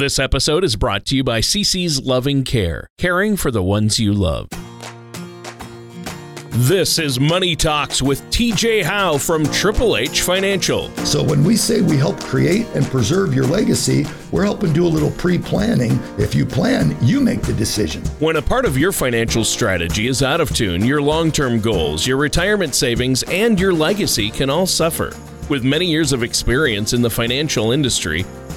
This episode is brought to you by CC's Loving Care, caring for the ones you love. This is Money Talks with TJ Howe from Triple H Financial. So, when we say we help create and preserve your legacy, we're helping do a little pre planning. If you plan, you make the decision. When a part of your financial strategy is out of tune, your long term goals, your retirement savings, and your legacy can all suffer. With many years of experience in the financial industry,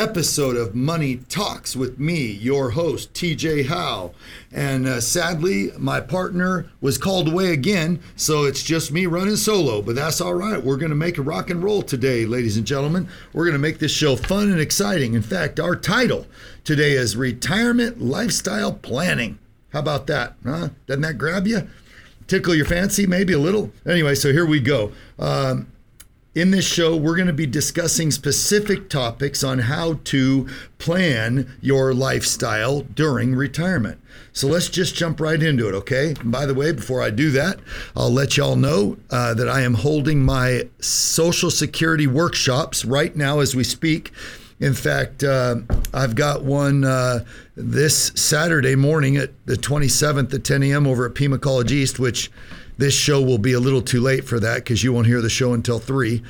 episode of Money Talks with me, your host, TJ Howe. And uh, sadly, my partner was called away again, so it's just me running solo, but that's all right. We're going to make a rock and roll today, ladies and gentlemen. We're going to make this show fun and exciting. In fact, our title today is Retirement Lifestyle Planning. How about that? Huh? Doesn't that grab you? Tickle your fancy, maybe a little? Anyway, so here we go. Um, in this show, we're going to be discussing specific topics on how to plan your lifestyle during retirement. So let's just jump right into it, okay? And by the way, before I do that, I'll let y'all know uh, that I am holding my Social Security workshops right now as we speak. In fact, uh, I've got one uh, this Saturday morning at the 27th at 10 a.m. over at Pima College East, which this show will be a little too late for that because you won't hear the show until 3.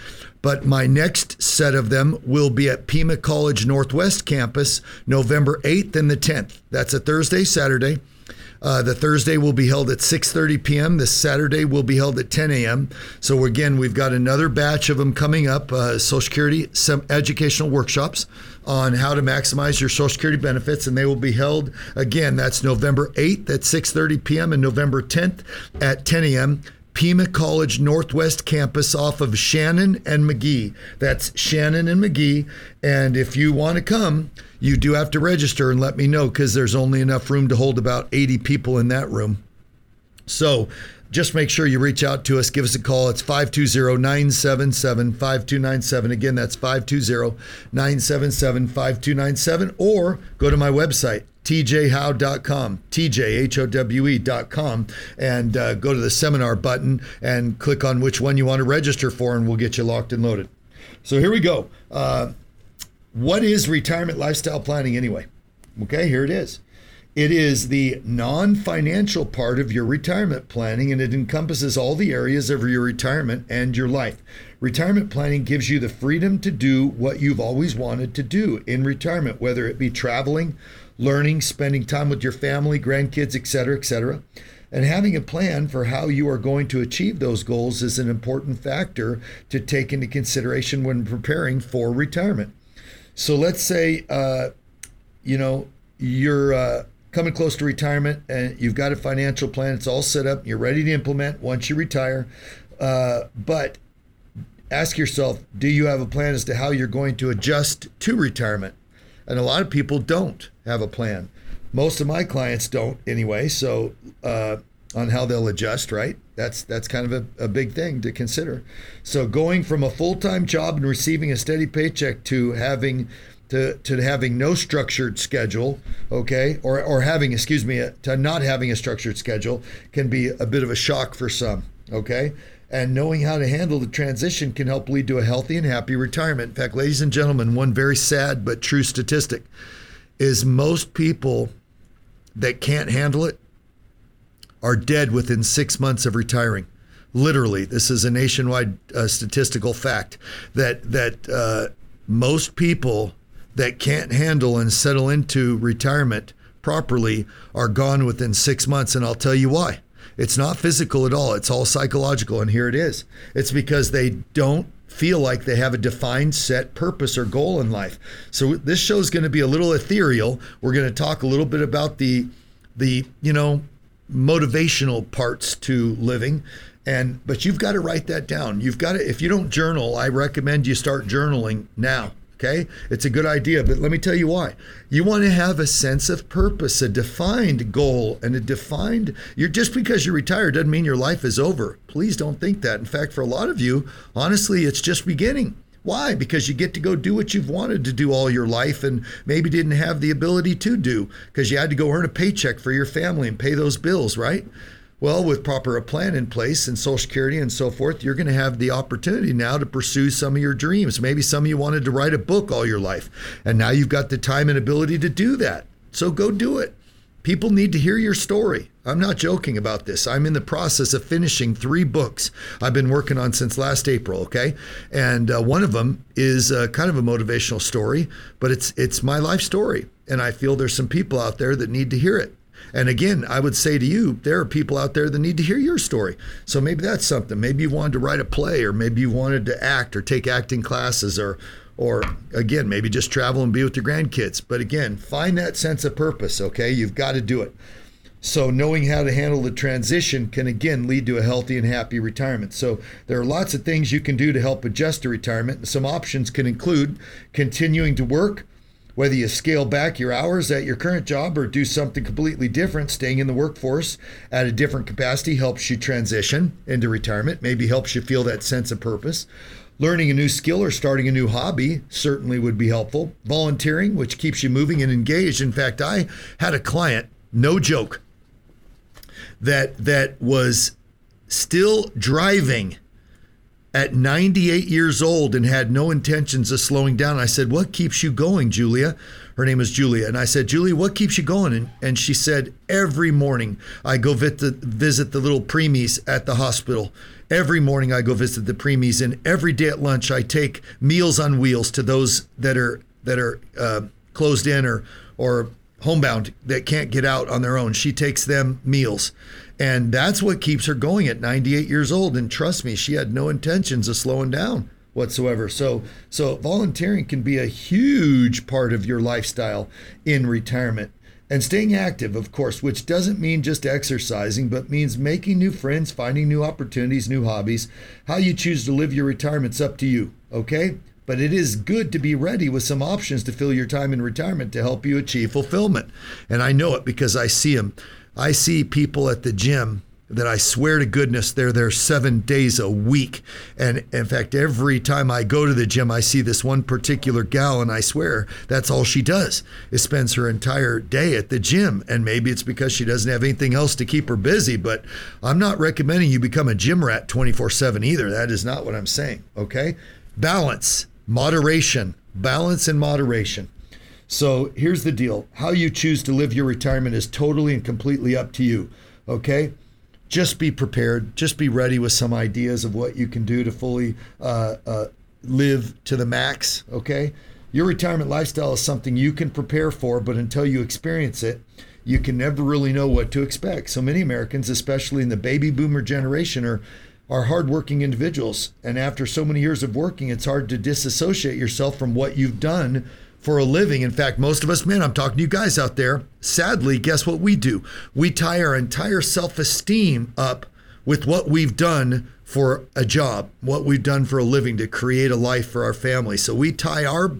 But my next set of them will be at Pima College Northwest campus November 8th and the 10th. That's a Thursday, Saturday. Uh, the Thursday will be held at 6:30 p.m. The Saturday will be held at 10 a.m. So again, we've got another batch of them coming up. Uh, Social Security some educational workshops on how to maximize your Social Security benefits, and they will be held again. That's November 8th at 6:30 p.m. and November 10th at 10 a.m. Pima College Northwest campus off of Shannon and Magee. That's Shannon and Magee. And if you want to come, you do have to register and let me know because there's only enough room to hold about 80 people in that room. So just make sure you reach out to us. Give us a call. It's 520 977 5297. Again, that's 520 977 5297. Or go to my website, tjhowe.com, tjhowe.com, and uh, go to the seminar button and click on which one you want to register for, and we'll get you locked and loaded. So here we go. Uh, what is retirement lifestyle planning anyway? Okay, here it is. It is the non financial part of your retirement planning and it encompasses all the areas of your retirement and your life. Retirement planning gives you the freedom to do what you've always wanted to do in retirement, whether it be traveling, learning, spending time with your family, grandkids, etc., etc. And having a plan for how you are going to achieve those goals is an important factor to take into consideration when preparing for retirement. So let's say, uh, you know, you're uh, coming close to retirement and you've got a financial plan. It's all set up. You're ready to implement once you retire. Uh, but ask yourself do you have a plan as to how you're going to adjust to retirement? And a lot of people don't have a plan. Most of my clients don't anyway. So, uh, on how they'll adjust, right? That's that's kind of a, a big thing to consider. So going from a full-time job and receiving a steady paycheck to having to, to having no structured schedule, okay, or, or having, excuse me, to not having a structured schedule can be a bit of a shock for some, okay? And knowing how to handle the transition can help lead to a healthy and happy retirement. In fact, ladies and gentlemen, one very sad but true statistic is most people that can't handle it are dead within six months of retiring. Literally, this is a nationwide uh, statistical fact that that uh, most people that can't handle and settle into retirement properly are gone within six months. And I'll tell you why. It's not physical at all, it's all psychological. And here it is it's because they don't feel like they have a defined set purpose or goal in life. So this show is going to be a little ethereal. We're going to talk a little bit about the the, you know, motivational parts to living and but you've got to write that down. You've got to if you don't journal, I recommend you start journaling now Okay, it's a good idea, but let me tell you why. You want to have a sense of purpose, a defined goal, and a defined. You're just because you're retired doesn't mean your life is over. Please don't think that. In fact, for a lot of you, honestly, it's just beginning. Why? Because you get to go do what you've wanted to do all your life and maybe didn't have the ability to do because you had to go earn a paycheck for your family and pay those bills, right? Well, with proper a plan in place and Social Security and so forth, you're going to have the opportunity now to pursue some of your dreams. Maybe some of you wanted to write a book all your life, and now you've got the time and ability to do that. So go do it. People need to hear your story. I'm not joking about this. I'm in the process of finishing three books I've been working on since last April. Okay, and uh, one of them is uh, kind of a motivational story, but it's it's my life story, and I feel there's some people out there that need to hear it. And again, I would say to you, there are people out there that need to hear your story. So maybe that's something. Maybe you wanted to write a play, or maybe you wanted to act or take acting classes, or or again, maybe just travel and be with your grandkids. But again, find that sense of purpose, okay? You've got to do it. So, knowing how to handle the transition can again lead to a healthy and happy retirement. So, there are lots of things you can do to help adjust to retirement. Some options can include continuing to work, whether you scale back your hours at your current job or do something completely different, staying in the workforce at a different capacity helps you transition into retirement, maybe helps you feel that sense of purpose. Learning a new skill or starting a new hobby certainly would be helpful. Volunteering, which keeps you moving and engaged. In fact, I had a client, no joke, that that was still driving at 98 years old and had no intentions of slowing down. I said, What keeps you going, Julia? Her name is Julia. And I said, Julia, what keeps you going? And, and she said, Every morning I go visit the, visit the little preemies at the hospital. Every morning I go visit the preemies. And every day at lunch I take meals on wheels to those that are that are uh, closed in or or homebound that can't get out on their own. She takes them meals. And that's what keeps her going at 98 years old. And trust me, she had no intentions of slowing down whatsoever. So so volunteering can be a huge part of your lifestyle in retirement. And staying active, of course, which doesn't mean just exercising, but means making new friends, finding new opportunities, new hobbies. How you choose to live your retirement's up to you, okay? But it is good to be ready with some options to fill your time in retirement to help you achieve fulfillment. And I know it because I see them. I see people at the gym that I swear to goodness they're there seven days a week. And in fact, every time I go to the gym, I see this one particular gal, and I swear that's all she does is spends her entire day at the gym. And maybe it's because she doesn't have anything else to keep her busy, but I'm not recommending you become a gym rat 24 7 either. That is not what I'm saying. Okay? Balance, moderation, balance and moderation. So here's the deal how you choose to live your retirement is totally and completely up to you. Okay? Just be prepared. Just be ready with some ideas of what you can do to fully uh, uh, live to the max. Okay? Your retirement lifestyle is something you can prepare for, but until you experience it, you can never really know what to expect. So many Americans, especially in the baby boomer generation, are are hardworking individuals. And after so many years of working, it's hard to disassociate yourself from what you've done for a living. In fact, most of us men, I'm talking to you guys out there, sadly, guess what we do? We tie our entire self esteem up with what we've done for a job, what we've done for a living to create a life for our family. So we tie our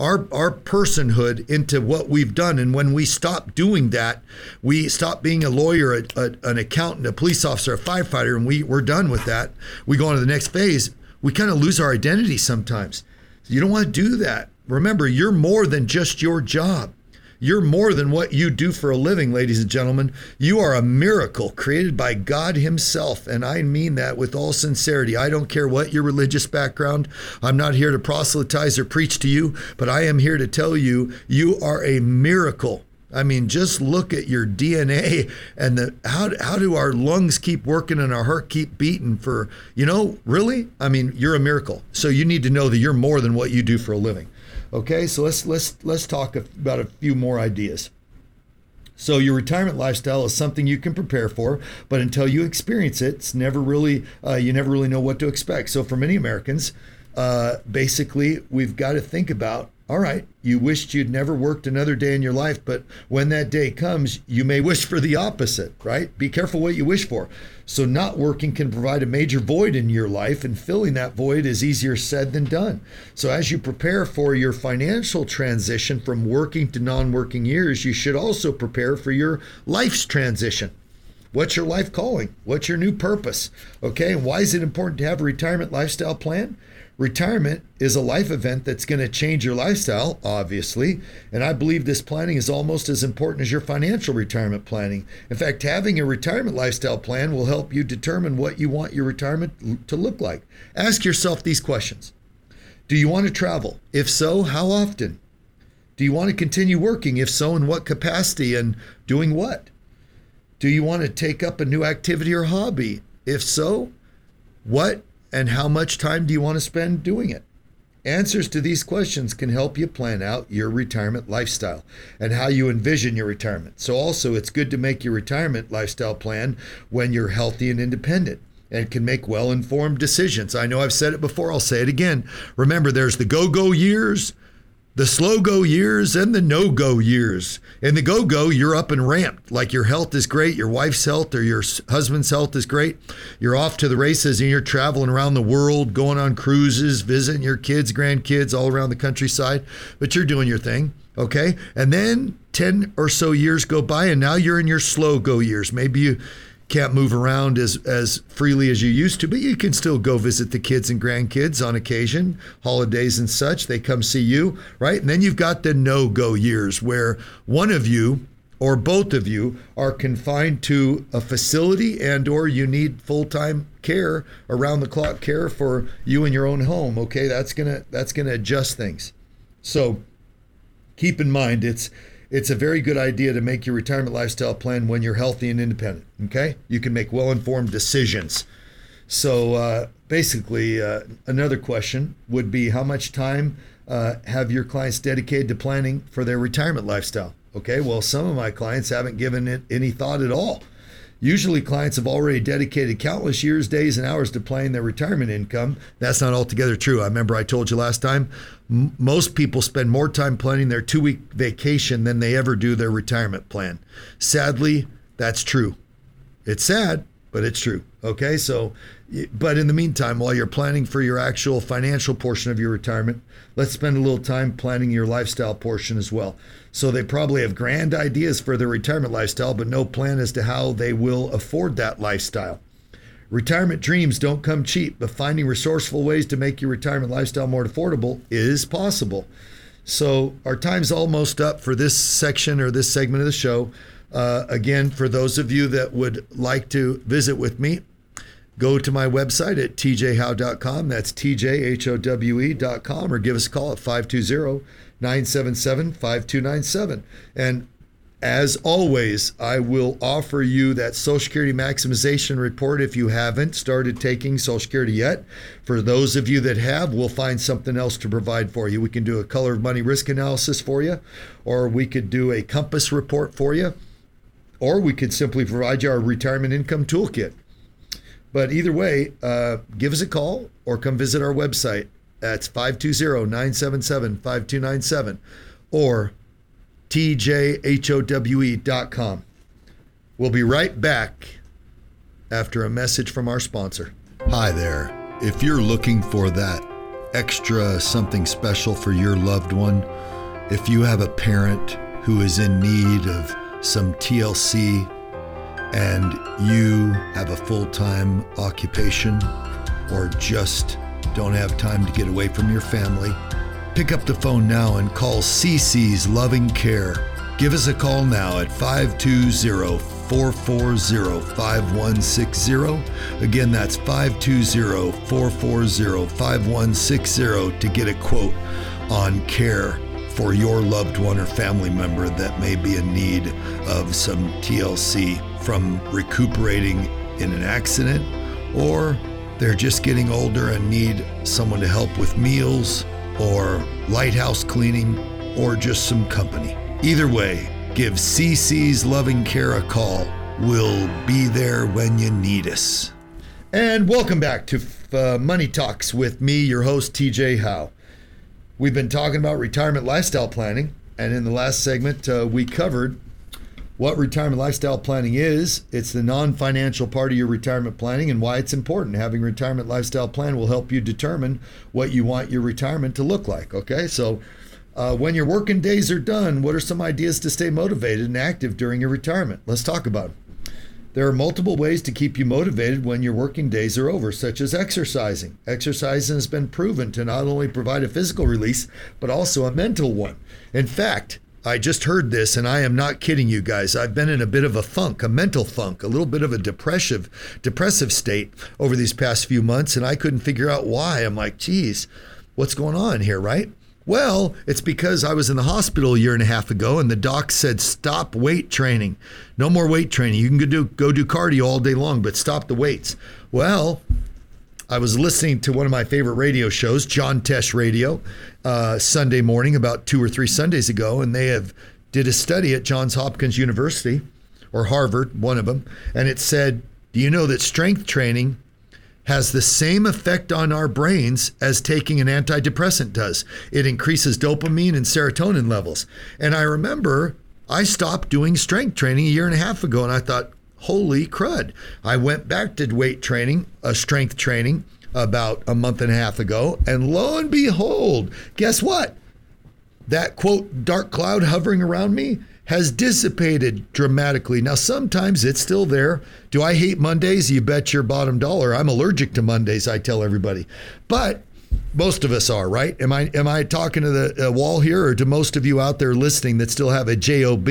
our our personhood into what we've done. And when we stop doing that we stop being a lawyer a, a, an accountant a police officer a firefighter and we we're done with that. We go on to the next phase. We kind of lose our identity sometimes. You don't want to do that. Remember, you're more than just your job. You're more than what you do for a living, ladies and gentlemen. You are a miracle created by God Himself. And I mean that with all sincerity. I don't care what your religious background. I'm not here to proselytize or preach to you, but I am here to tell you you are a miracle. I mean, just look at your DNA and the how how do our lungs keep working and our heart keep beating for, you know, really? I mean, you're a miracle. So you need to know that you're more than what you do for a living. Okay, so let's let's let's talk about a few more ideas. So your retirement lifestyle is something you can prepare for, but until you experience it, it's never really uh, you never really know what to expect. So for many Americans, uh, basically, we've got to think about All right, you wished you'd never worked another day in your life, but when that day comes, you may wish for the opposite, right? Be careful what you wish for. So, not working can provide a major void in your life, and filling that void is easier said than done. So, as you prepare for your financial transition from working to non working years, you should also prepare for your life's transition. What's your life calling? What's your new purpose? Okay, and why is it important to have a retirement lifestyle plan? Retirement is a life event that's going to change your lifestyle, obviously. And I believe this planning is almost as important as your financial retirement planning. In fact, having a retirement lifestyle plan will help you determine what you want your retirement to look like. Ask yourself these questions Do you want to travel? If so, how often? Do you want to continue working? If so, in what capacity and doing what? Do you want to take up a new activity or hobby? If so, what and how much time do you want to spend doing it? Answers to these questions can help you plan out your retirement lifestyle and how you envision your retirement. So, also, it's good to make your retirement lifestyle plan when you're healthy and independent and can make well informed decisions. I know I've said it before, I'll say it again. Remember, there's the go go years, the slow go years and the no go years. In the go go, you're up and ramped. Like your health is great, your wife's health or your husband's health is great. You're off to the races and you're traveling around the world, going on cruises, visiting your kids, grandkids all around the countryside, but you're doing your thing. Okay. And then 10 or so years go by, and now you're in your slow go years. Maybe you can't move around as as freely as you used to, but you can still go visit the kids and grandkids on occasion, holidays and such. They come see you, right? And then you've got the no-go years where one of you or both of you are confined to a facility and or you need full-time care around the clock care for you in your own home okay that's to that's to adjust things so keep in mind it's it's a very good idea to make your retirement lifestyle plan when you're healthy and independent. Okay, you can make well-informed decisions. So uh, basically, uh, another question would be how much time uh, have your clients dedicated to planning for their retirement lifestyle? Okay, well, some of my clients haven't given it any thought at all. Usually, clients have already dedicated countless years, days, and hours to planning their retirement income. That's not altogether true. I remember I told you last time m- most people spend more time planning their two week vacation than they ever do their retirement plan. Sadly, that's true. It's sad, but it's true. Okay, so, but in the meantime, while you're planning for your actual financial portion of your retirement, let's spend a little time planning your lifestyle portion as well. So they probably have grand ideas for their retirement lifestyle, but no plan as to how they will afford that lifestyle. Retirement dreams don't come cheap, but finding resourceful ways to make your retirement lifestyle more affordable is possible. So our time's almost up for this section or this segment of the show. Uh, again, for those of you that would like to visit with me, go to my website at tjhowe.com. That's tjhowe.com or give us a call at 520 977 5297. And as always, I will offer you that Social Security maximization report if you haven't started taking Social Security yet. For those of you that have, we'll find something else to provide for you. We can do a color of money risk analysis for you, or we could do a compass report for you, or we could simply provide you our retirement income toolkit. But either way, uh, give us a call or come visit our website that's 520 977 5297 or tjhowe.com. We'll be right back after a message from our sponsor. Hi there. If you're looking for that extra something special for your loved one, if you have a parent who is in need of some TLC and you have a full time occupation or just don't have time to get away from your family, pick up the phone now and call CC's Loving Care. Give us a call now at 520 440 5160. Again, that's 520 440 5160 to get a quote on care for your loved one or family member that may be in need of some TLC from recuperating in an accident or they're just getting older and need someone to help with meals or lighthouse cleaning or just some company. Either way, give CC's Loving Care a call. We'll be there when you need us. And welcome back to uh, Money Talks with me, your host, TJ Howe. We've been talking about retirement lifestyle planning, and in the last segment, uh, we covered what retirement lifestyle planning is. It's the non financial part of your retirement planning and why it's important. Having a retirement lifestyle plan will help you determine what you want your retirement to look like. Okay, so uh, when your working days are done, what are some ideas to stay motivated and active during your retirement? Let's talk about them. There are multiple ways to keep you motivated when your working days are over, such as exercising. Exercising has been proven to not only provide a physical release, but also a mental one. In fact, I just heard this and I am not kidding you guys. I've been in a bit of a funk, a mental funk, a little bit of a depressive depressive state over these past few months and I couldn't figure out why. I'm like, "Geez, what's going on here, right?" Well, it's because I was in the hospital a year and a half ago, and the doc said stop weight training. No more weight training. You can go do go do cardio all day long, but stop the weights. Well, I was listening to one of my favorite radio shows, John Tesh Radio, uh, Sunday morning about two or three Sundays ago, and they have did a study at Johns Hopkins University or Harvard, one of them, and it said, "Do you know that strength training has the same effect on our brains as taking an antidepressant does. It increases dopamine and serotonin levels. And I remember I stopped doing strength training a year and a half ago and I thought, holy crud. I went back to weight training, uh, strength training about a month and a half ago. And lo and behold, guess what? That quote, dark cloud hovering around me has dissipated dramatically. Now, sometimes it's still there. Do I hate Mondays? You bet your bottom dollar. I'm allergic to Mondays, I tell everybody. But most of us are, right? Am I am I talking to the uh, wall here, or do most of you out there listening that still have a job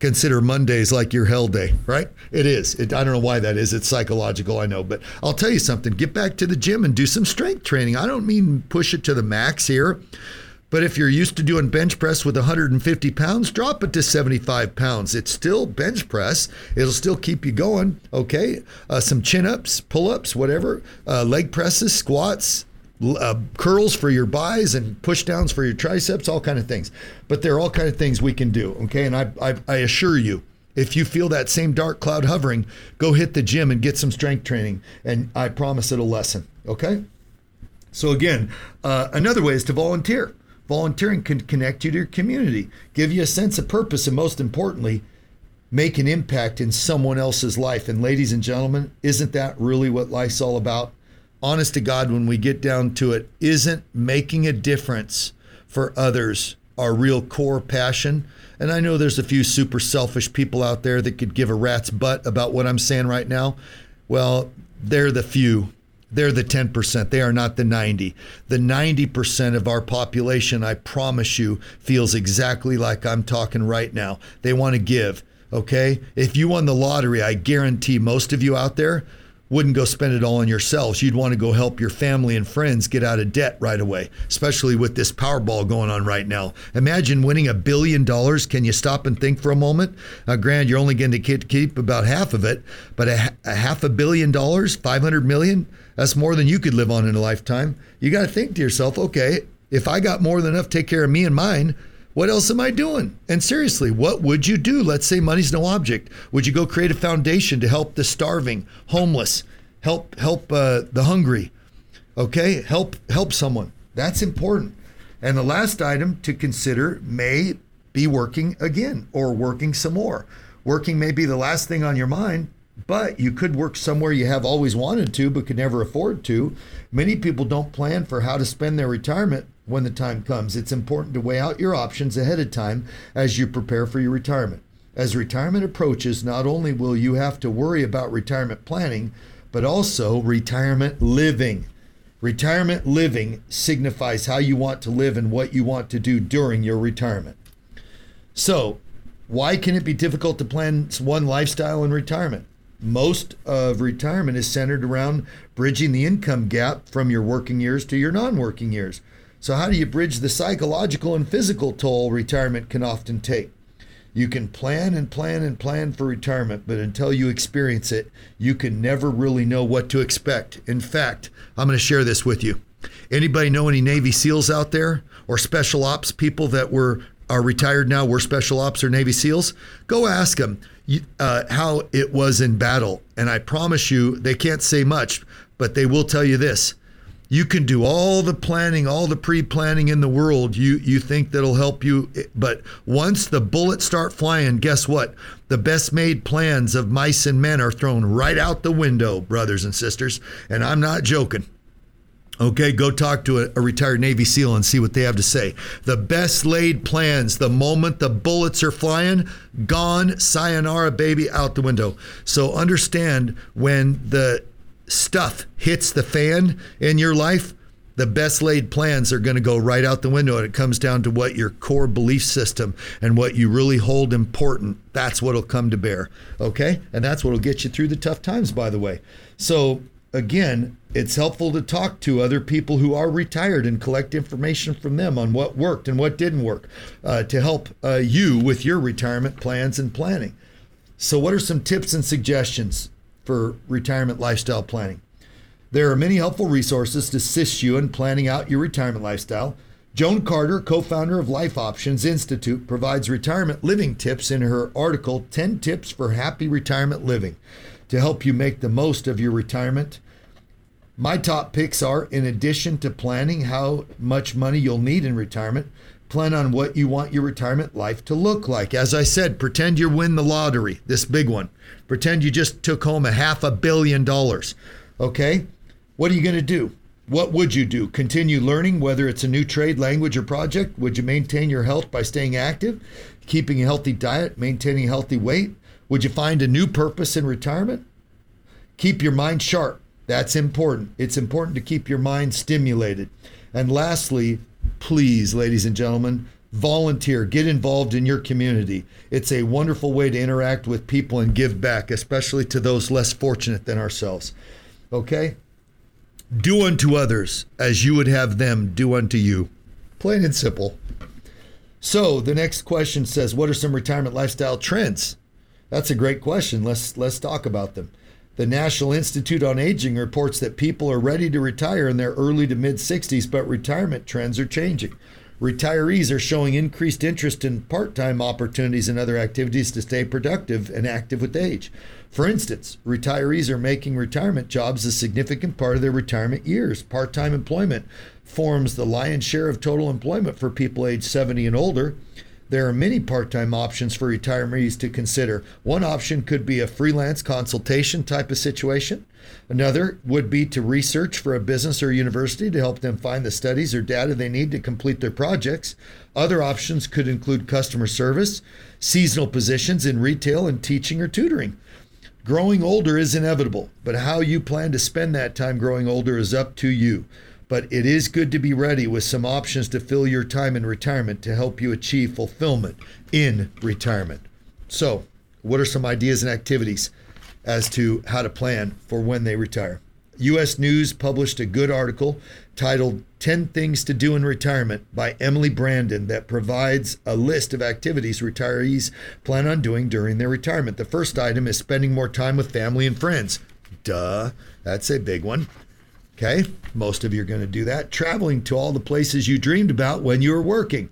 consider Mondays like your hell day? Right? It is. It, I don't know why that is. It's psychological, I know, but I'll tell you something. Get back to the gym and do some strength training. I don't mean push it to the max here. But if you're used to doing bench press with 150 pounds, drop it to 75 pounds. It's still bench press. It'll still keep you going. Okay. Uh, some chin ups, pull ups, whatever, uh, leg presses, squats, uh, curls for your buys and push downs for your triceps, all kind of things. But there are all kind of things we can do. Okay. And I, I, I assure you, if you feel that same dark cloud hovering, go hit the gym and get some strength training. And I promise it'll lessen. Okay. So, again, uh, another way is to volunteer. Volunteering can connect you to your community, give you a sense of purpose, and most importantly, make an impact in someone else's life. And ladies and gentlemen, isn't that really what life's all about? Honest to God, when we get down to it, isn't making a difference for others our real core passion? And I know there's a few super selfish people out there that could give a rat's butt about what I'm saying right now. Well, they're the few they're the 10%. They are not the 90. The 90% of our population, I promise you, feels exactly like I'm talking right now. They want to give, okay? If you won the lottery, I guarantee most of you out there wouldn't go spend it all on yourselves. You'd want to go help your family and friends get out of debt right away, especially with this Powerball going on right now. Imagine winning a billion dollars. Can you stop and think for a moment? Grant, you're only going to keep about half of it, but a, a half a billion dollars, 500 million, that's more than you could live on in a lifetime. You got to think to yourself, okay, if I got more than enough to take care of me and mine, what else am I doing? And seriously, what would you do? Let's say money's no object. Would you go create a foundation to help the starving, homeless, help help uh, the hungry? Okay, help help someone. That's important. And the last item to consider may be working again or working some more. Working may be the last thing on your mind, but you could work somewhere you have always wanted to but could never afford to. Many people don't plan for how to spend their retirement when the time comes. It's important to weigh out your options ahead of time as you prepare for your retirement. As retirement approaches, not only will you have to worry about retirement planning, but also retirement living. Retirement living signifies how you want to live and what you want to do during your retirement. So, why can it be difficult to plan one lifestyle in retirement? Most of retirement is centered around bridging the income gap from your working years to your non working years. So, how do you bridge the psychological and physical toll retirement can often take? You can plan and plan and plan for retirement, but until you experience it, you can never really know what to expect. In fact, I'm going to share this with you. Anybody know any Navy SEALs out there or special ops people that were are retired now, were special ops or Navy SEALs? Go ask them uh, how it was in battle, and I promise you, they can't say much, but they will tell you this: you can do all the planning, all the pre-planning in the world. You you think that'll help you, but once the bullets start flying, guess what? The best made plans of mice and men are thrown right out the window, brothers and sisters. And I'm not joking. Okay, go talk to a, a, retired Navy SEAL and see what they have to say. The best laid plans, the moment the bullets are flying, gone, sayonara, baby, out the window. So understand when the stuff hits the fan in your life, the best laid plans are going to go right out the window. And it comes down to what your core belief system and what you really hold important. That's what'll come to bear. Okay. And that's what'll get you through the tough times, by the way. So, again, it's helpful to talk to other people who are retired and collect information from them on what worked and what didn't work uh, to help uh, you with your retirement plans and planning. So, what are some tips and suggestions for retirement lifestyle planning? There are many helpful resources to assist you in planning out your retirement lifestyle. Joan Carter, co founder of Life Options Institute, provides retirement living tips in her article 10 Tips for Happy Retirement Living to help you make the most of your retirement my top picks are in addition to planning how much money you'll need in retirement, plan on what you want your retirement life to look like. As I said, pretend you win the lottery, this big one. Pretend you just took home a half a billion dollars. Okay? What are you going to do? What would you do? Continue learning, whether it's a new trade, language, or project? Would you maintain your health by staying active, keeping a healthy diet, maintaining healthy weight? Would you find a new purpose in retirement? Keep your mind sharp. That's important. It's important to keep your mind stimulated. And lastly, please, ladies and gentlemen, volunteer, get involved in your community. It's a wonderful way to interact with people and give back, especially to those less fortunate than ourselves. Okay? Do unto others as you would have them do unto you. Plain and simple. So the next question says, what are some retirement lifestyle trends? That's a great question. Let's let's talk about them. The National Institute on Aging reports that people are ready to retire in their early to mid 60s, but retirement trends are changing. Retirees are showing increased interest in part time opportunities and other activities to stay productive and active with age. For instance, retirees are making retirement jobs a significant part of their retirement years. Part time employment forms the lion's share of total employment for people aged 70 and older. There are many part time options for retirees to consider. One option could be a freelance consultation type of situation. Another would be to research for a business or university to help them find the studies or data they need to complete their projects. Other options could include customer service, seasonal positions in retail, and teaching or tutoring. Growing older is inevitable, but how you plan to spend that time growing older is up to you but it is good to be ready with some options to fill your time in retirement to help you achieve fulfillment in retirement. So, what are some ideas and activities as to how to plan for when they retire? U.S. News published a good article titled 10 Things to Do in Retirement by Emily Brandon that provides a list of activities retirees plan on doing during their retirement. The first item is spending more time with family and friends. Duh, that's a big one. Okay, most of you are going to do that. Traveling to all the places you dreamed about when you were working.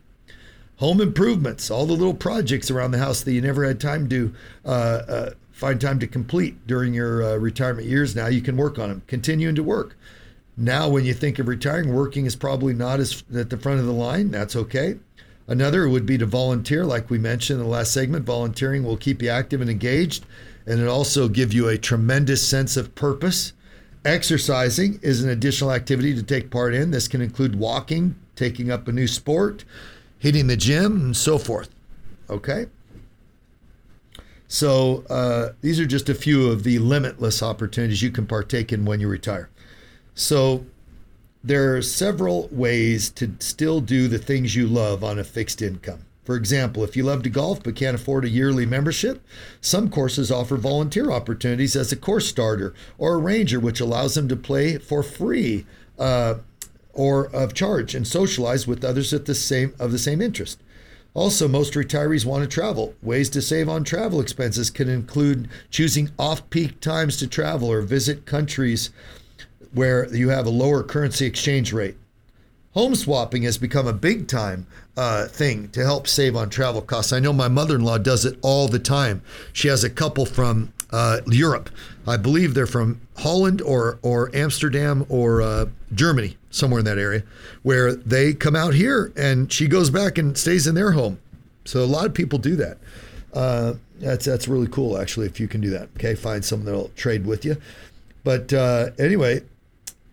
Home improvements, all the little projects around the house that you never had time to uh, uh, find time to complete during your uh, retirement years. Now you can work on them. Continuing to work. Now, when you think of retiring, working is probably not as at the front of the line. That's okay. Another would be to volunteer, like we mentioned in the last segment. Volunteering will keep you active and engaged, and it also give you a tremendous sense of purpose Exercising is an additional activity to take part in. This can include walking, taking up a new sport, hitting the gym, and so forth. Okay? So, uh, these are just a few of the limitless opportunities you can partake in when you retire. So, there are several ways to still do the things you love on a fixed income. For example, if you love to golf but can't afford a yearly membership, some courses offer volunteer opportunities as a course starter or a ranger, which allows them to play for free uh, or of charge and socialize with others at the same of the same interest. Also, most retirees want to travel. Ways to save on travel expenses can include choosing off-peak times to travel or visit countries where you have a lower currency exchange rate. Home swapping has become a big time uh, thing to help save on travel costs. I know my mother in law does it all the time. She has a couple from uh, Europe. I believe they're from Holland or or Amsterdam or uh, Germany, somewhere in that area, where they come out here and she goes back and stays in their home. So a lot of people do that. Uh, that's that's really cool, actually, if you can do that. Okay, find someone that'll trade with you. But uh, anyway,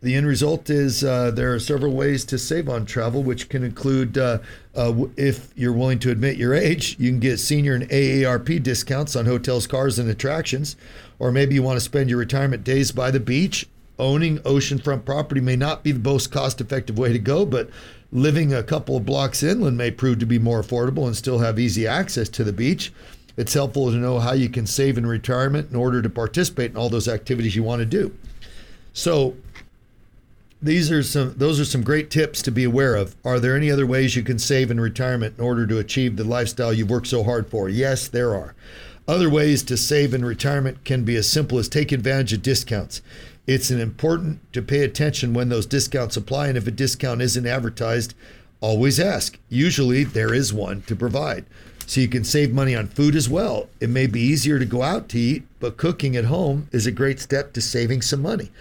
the end result is uh, there are several ways to save on travel, which can include uh, uh, if you're willing to admit your age, you can get senior and AARP discounts on hotels, cars, and attractions. Or maybe you want to spend your retirement days by the beach. Owning oceanfront property may not be the most cost effective way to go, but living a couple of blocks inland may prove to be more affordable and still have easy access to the beach. It's helpful to know how you can save in retirement in order to participate in all those activities you want to do. So, these are some those are some great tips to be aware of. Are there any other ways you can save in retirement in order to achieve the lifestyle you've worked so hard for? Yes, there are. Other ways to save in retirement can be as simple as take advantage of discounts. It's an important to pay attention when those discounts apply and if a discount isn't advertised, always ask. Usually there is one to provide. So you can save money on food as well. It may be easier to go out to eat, but cooking at home is a great step to saving some money.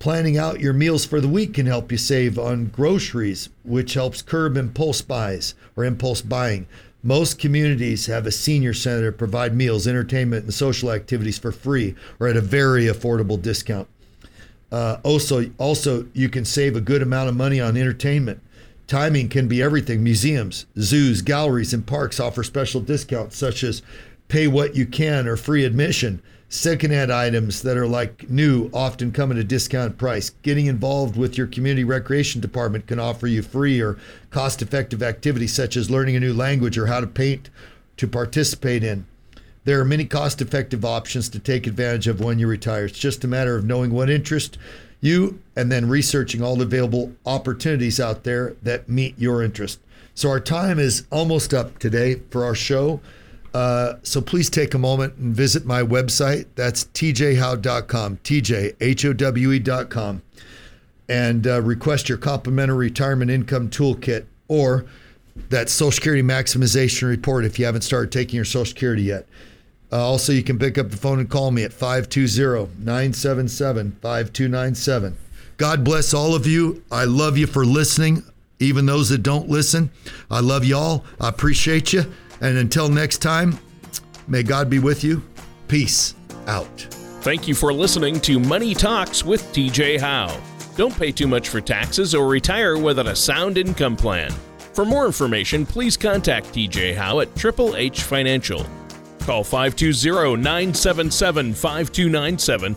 Planning out your meals for the week can help you save on groceries, which helps curb impulse buys or impulse buying. Most communities have a senior center to provide meals, entertainment, and social activities for free or at a very affordable discount. Uh, also, also you can save a good amount of money on entertainment. Timing can be everything. Museums, zoos, galleries, and parks offer special discounts such as pay what you can or free admission. Secondhand items that are like new often come at a discount price. Getting involved with your community recreation department can offer you free or cost effective activities such as learning a new language or how to paint to participate in. There are many cost effective options to take advantage of when you retire. It's just a matter of knowing what interest you and then researching all the available opportunities out there that meet your interest. So, our time is almost up today for our show. Uh, so please take a moment and visit my website. That's tjhowe.com, tjhowe.com, and uh, request your complimentary retirement income toolkit or that Social Security maximization report if you haven't started taking your Social Security yet. Uh, also, you can pick up the phone and call me at 520 977 5297. God bless all of you. I love you for listening, even those that don't listen. I love y'all. I appreciate you. And until next time, may God be with you. Peace out. Thank you for listening to Money Talks with TJ Howe. Don't pay too much for taxes or retire without a sound income plan. For more information, please contact TJ Howe at Triple H Financial. Call 520 977 5297